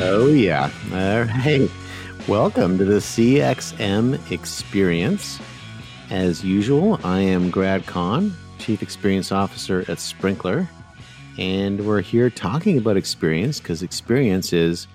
Oh, yeah. All right. Welcome to the CXM Experience. As usual, I am Grad Conn, Chief Experience Officer at Sprinklr, And we're here talking about experience because experience is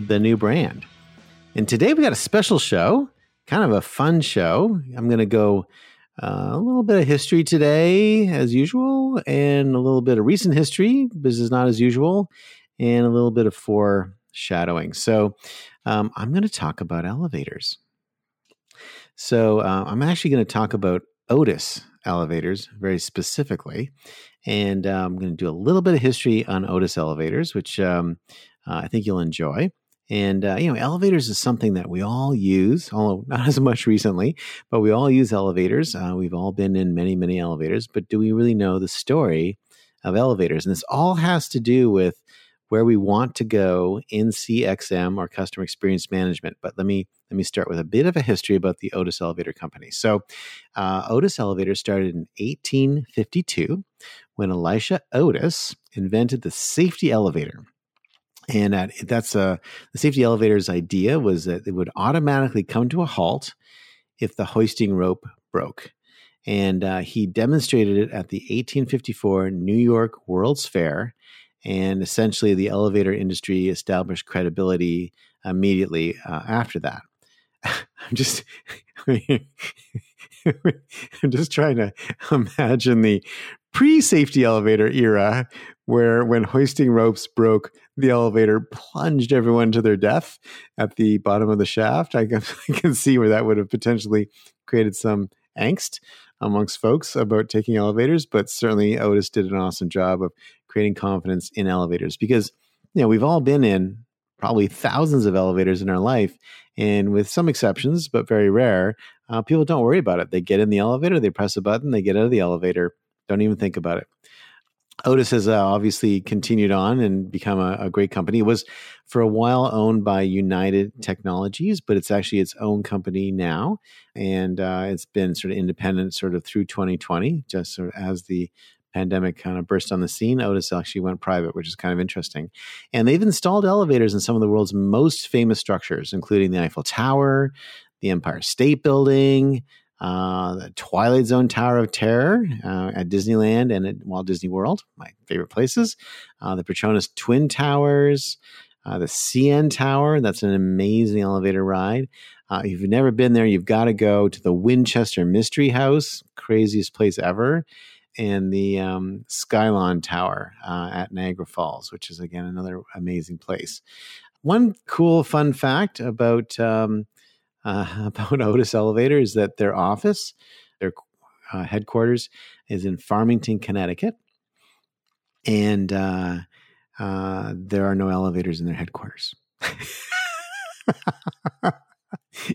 the new brand. And today we got a special show, kind of a fun show. I'm going to go uh, a little bit of history today, as usual, and a little bit of recent history, business not as usual, and a little bit of for shadowing. So um, I'm going to talk about elevators. So uh, I'm actually going to talk about Otis elevators very specifically. And uh, I'm going to do a little bit of history on Otis elevators, which um, uh, I think you'll enjoy. And, uh, you know, elevators is something that we all use, although not as much recently, but we all use elevators. Uh, we've all been in many, many elevators, but do we really know the story of elevators? And this all has to do with where we want to go in CXM or customer experience management. But let me let me start with a bit of a history about the Otis Elevator Company. So, uh, Otis Elevator started in 1852 when Elisha Otis invented the safety elevator. And at, that's a uh, the safety elevator's idea was that it would automatically come to a halt if the hoisting rope broke. And uh, he demonstrated it at the 1854 New York World's Fair and essentially the elevator industry established credibility immediately uh, after that. I'm just I'm just trying to imagine the pre-safety elevator era where when hoisting ropes broke the elevator plunged everyone to their death at the bottom of the shaft I can, I can see where that would have potentially created some angst amongst folks about taking elevators, but certainly Otis did an awesome job of creating confidence in elevators because you know we've all been in probably thousands of elevators in our life, and with some exceptions, but very rare, uh, people don't worry about it. They get in the elevator, they press a button, they get out of the elevator, don't even think about it. Otis has uh, obviously continued on and become a, a, great company. It was for a while owned by United Technologies, but it's actually its own company now. And uh, it's been sort of independent sort of through 2020, just sort of as the pandemic kind of burst on the scene. Otis actually went private, which is kind of interesting. And they've installed elevators in some of the world's most famous structures, including the Eiffel Tower, the Empire State Building, the Twilight Zone Tower of Terror uh, at Disneyland and at Walt Disney World, my favorite places. Uh, the Petronas Twin Towers, uh, the CN Tower, that's an amazing elevator ride. Uh, if you've never been there, you've got to go to the Winchester Mystery House, craziest place ever, and the um, Skylon Tower uh, at Niagara Falls, which is again another amazing place. One cool fun fact about um, uh, about Otis Elevator is that their office, their uh, headquarters, is in Farmington, Connecticut, and uh, uh there are no elevators in their headquarters.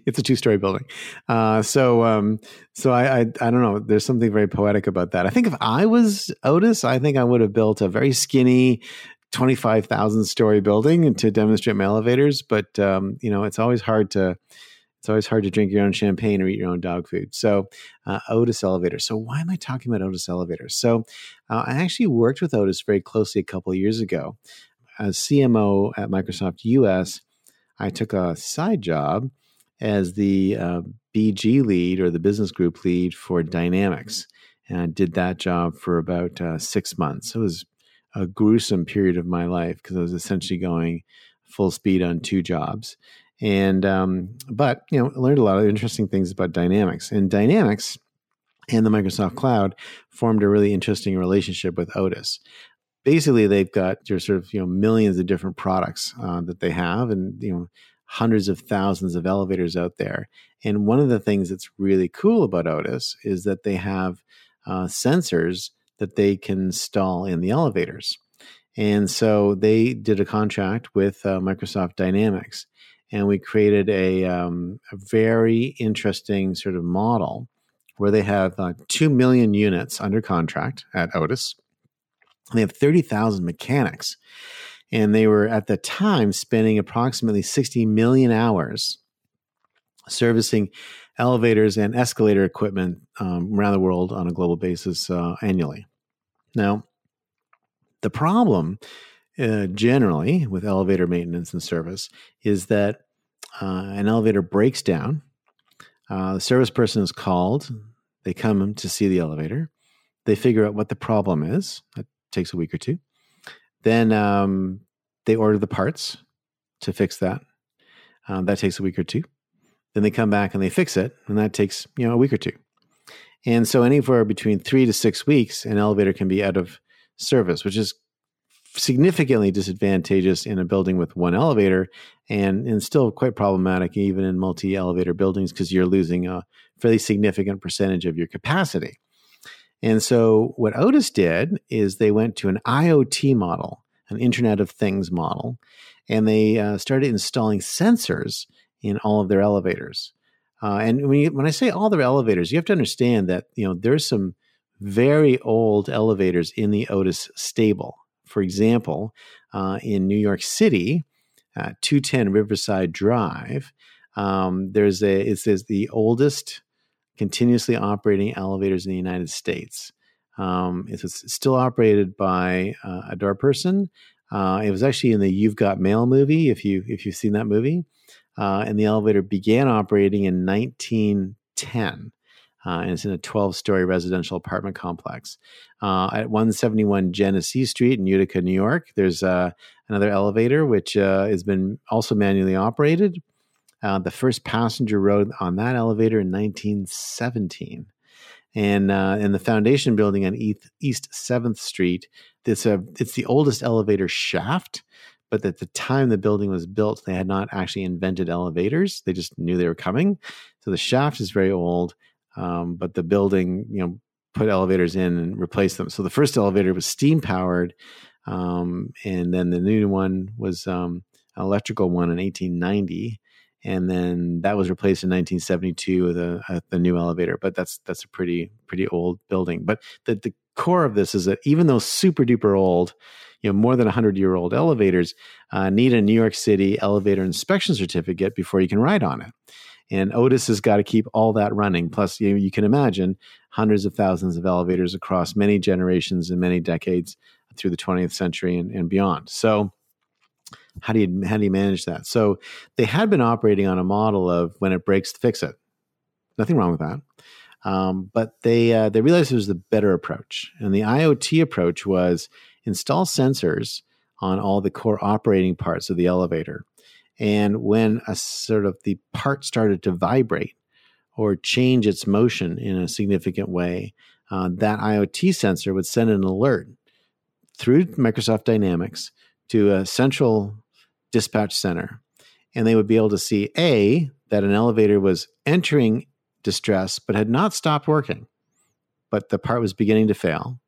it's a two-story building. Uh, so, um, so I, I, I, don't know. There's something very poetic about that. I think if I was Otis, I think I would have built a very skinny, 25,000 story building to demonstrate my elevators. But um, you know, it's always hard to it's always hard to drink your own champagne or eat your own dog food. So, uh, Otis Elevator. So, why am I talking about Otis Elevator? So, uh, I actually worked with Otis very closely a couple of years ago. As CMO at Microsoft US, I took a side job as the uh, BG lead or the business group lead for Dynamics. And I did that job for about uh, six months. It was a gruesome period of my life because I was essentially going full speed on two jobs. And um, but you know, learned a lot of interesting things about Dynamics. And Dynamics and the Microsoft Cloud formed a really interesting relationship with Otis. Basically, they've got your sort of you know millions of different products uh, that they have, and you know hundreds of thousands of elevators out there. And one of the things that's really cool about Otis is that they have uh, sensors that they can install in the elevators. And so they did a contract with uh, Microsoft Dynamics and we created a, um, a very interesting sort of model where they have uh, 2 million units under contract at Otis. And they have 30,000 mechanics. And they were at the time spending approximately 60 million hours servicing elevators and escalator equipment um, around the world on a global basis uh, annually. Now, the problem uh, generally with elevator maintenance and service is that uh, an elevator breaks down. Uh, the service person is called. They come to see the elevator. They figure out what the problem is. That takes a week or two. Then um, they order the parts to fix that. Um, that takes a week or two. Then they come back and they fix it, and that takes you know a week or two. And so anywhere between three to six weeks, an elevator can be out of service, which is significantly disadvantageous in a building with one elevator and, and still quite problematic even in multi elevator buildings because you're losing a fairly significant percentage of your capacity. And so what Otis did is they went to an IoT model, an Internet of Things model, and they uh, started installing sensors in all of their elevators. Uh, and when, you, when I say all their elevators, you have to understand that you know there's some very old elevators in the Otis stable. For example, uh, in New York City, uh, 210 Riverside Drive, um, there's a it says the oldest continuously operating elevators in the United States. Um, it's still operated by uh, a door person. Uh, it was actually in the You've Got Mail movie. If you if you've seen that movie, uh, and the elevator began operating in 1910. Uh, and it's in a 12 story residential apartment complex. Uh, at 171 Genesee Street in Utica, New York, there's uh, another elevator which uh, has been also manually operated. Uh, the first passenger rode on that elevator in 1917. And uh, in the foundation building on East, 7th Street, it's, a, it's the oldest elevator shaft but at the time the building was built, they had not actually invented elevators. They just knew they were coming. So the shaft is very old, um, but the building, you know, put elevators in and replaced them. So the first elevator was steam powered, um, and then the new one was um, an electrical one in 1890, and then that was replaced in 1972 with a, a, a, new elevator. But that's that's a pretty pretty old building. But the the core of this is that even though super duper old, you know, more than 100 year old elevators uh, need a New York City elevator inspection certificate before you can ride on it. And Otis has got to keep all that running. Plus, you, you can imagine hundreds of thousands of elevators across many generations and many decades through the 20th century and, and beyond. So, how do you how do you manage that? So, they had been operating on a model of when it breaks, fix it. Nothing wrong with that. Um, but they uh, they realized it was the better approach, and the IoT approach was install sensors on all the core operating parts of the elevator. And when a sort of the part started to vibrate or change its motion in a significant way, uh, that IoT sensor would send an alert through Microsoft Dynamics to a central dispatch center. And they would be able to see A, that an elevator was entering distress but had not stopped working, but the part was beginning to fail.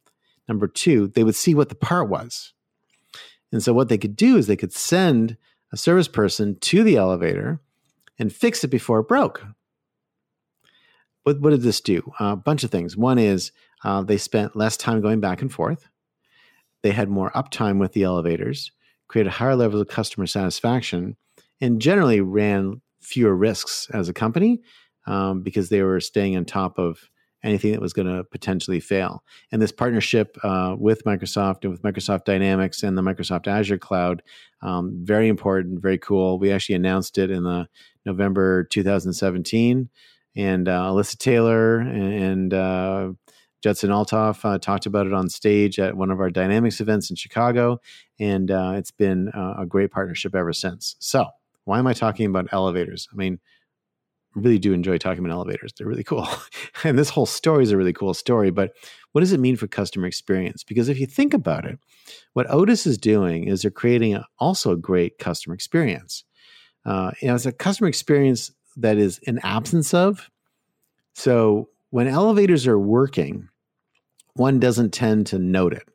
Number two, they would see what the part was. And so what they could do is they could send a service person to the elevator and fix it before it broke. What, what did this do? Uh, a bunch of things. One is uh, they spent less time going back and forth. They had more uptime with the elevators, created higher levels of customer satisfaction, and generally ran fewer risks as a company um, because they were staying on top of anything that was going to potentially fail. And this partnership uh, with Microsoft and with Microsoft Dynamics and the Microsoft Azure cloud, um, very important, very cool. We actually announced it in the November 2017, and uh, Alysa Taylor and uh, Judson Althoff uh, talked about it on stage at one of our Dynamics events in Chicago, and uh, it's been uh, a great partnership ever since. So, why am I talking about elevators? I mean, really do enjoy talking about elevators. They're really cool. and this whole story is a really cool story. But what does it mean for customer experience? Because if you think about it, what Otis is doing is they're creating a, also a great customer experience. Uh, you know, it's a customer experience that is an absence of. So when elevators are working, one doesn't tend to note it.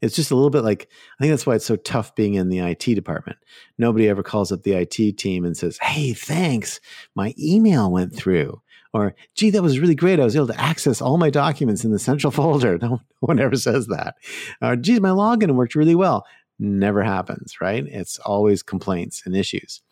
It's just a little bit like I think that's why it's so tough being in the IT department. Nobody ever calls up the IT team and says, "Hey, thanks, my email went through." Or, gee, that was really great. I was able to access all my documents in the central folder. No, one ever says that. Or, geez, my login worked really well. Never happens, right? It's always complaints and issues.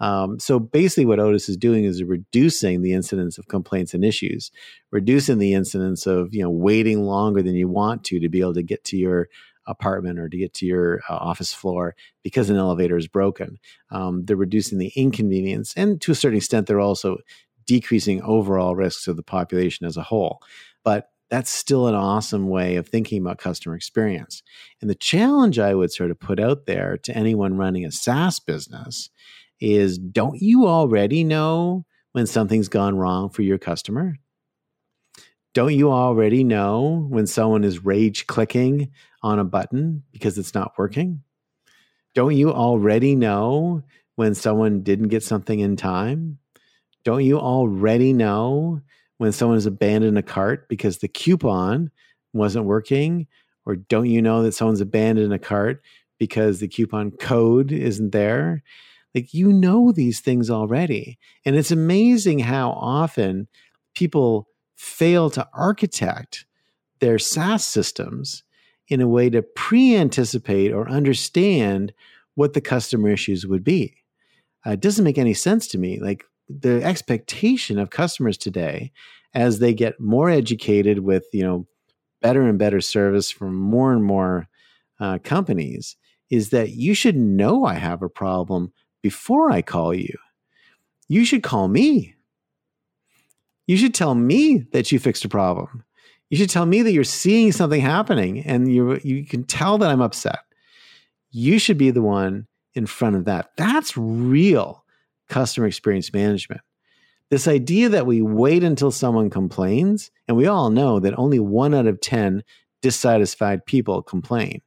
Um, so basically, what Otis is doing is reducing the incidence of complaints and issues, reducing the incidence of you know waiting longer than you want to to be able to get to your apartment or to get to your uh, office floor because an elevator is broken. Um, they're reducing the inconvenience, and to a certain extent, they're also decreasing overall risks of the population as a whole. But that's still an awesome way of thinking about customer experience. And the challenge I would sort of put out there to anyone running a SaaS business is don't you already know when something's gone wrong for your customer? Don't you already know when someone is rage clicking on a button because it's not working? Don't you already know when someone didn't get something in time? Don't you already know when someone has abandoned a cart because the coupon wasn't working? Or don't you know that someone's abandoned a cart because the coupon code isn't there? Like, you know these things already. And it's amazing how often people fail to architect their SaaS systems in a way to pre anticipate or understand what the customer issues would be. Uh, it doesn't make any sense to me. Like the expectation of customers today, as they get more educated with you know better and better service from more and more uh, companies, is that you should know I have a problem before I call you. You should call me. You should tell me that you fixed a problem. You should tell me that you're seeing something happening and you you can tell that I'm upset. You should be the one in front of that. That's real customer experience management. This idea that we wait until someone complains, and we all know that only one out of 10 dissatisfied people complain.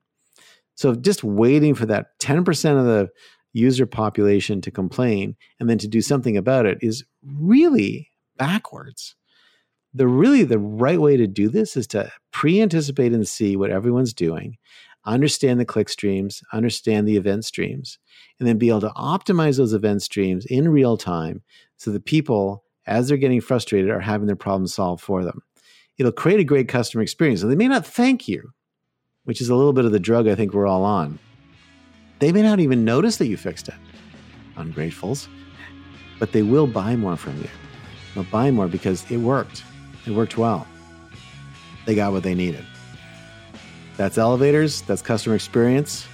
So just waiting for that 10% of the user population to complain and then to do something about it is really backwards. The really the right way to do this is to pre-anticipate and see what everyone's doing, understand the click streams, understand the event streams, and then be able to optimize those event streams in real time so the people, as they're getting frustrated, are having their problem solved for them. It'll create a great customer experience. And they may not thank you, which is a little bit of the drug I think we're all on. They may not even notice that you fixed it, ungratefuls, but they will buy more from you. They'll buy more because it worked. It worked well. They got what they needed. That's elevators, that's customer experience.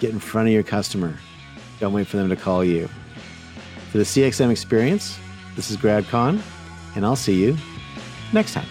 Get in front of your customer. Don't wait for them to call you. For the CXM experience, this is Grad Conn, and I'll see you next time.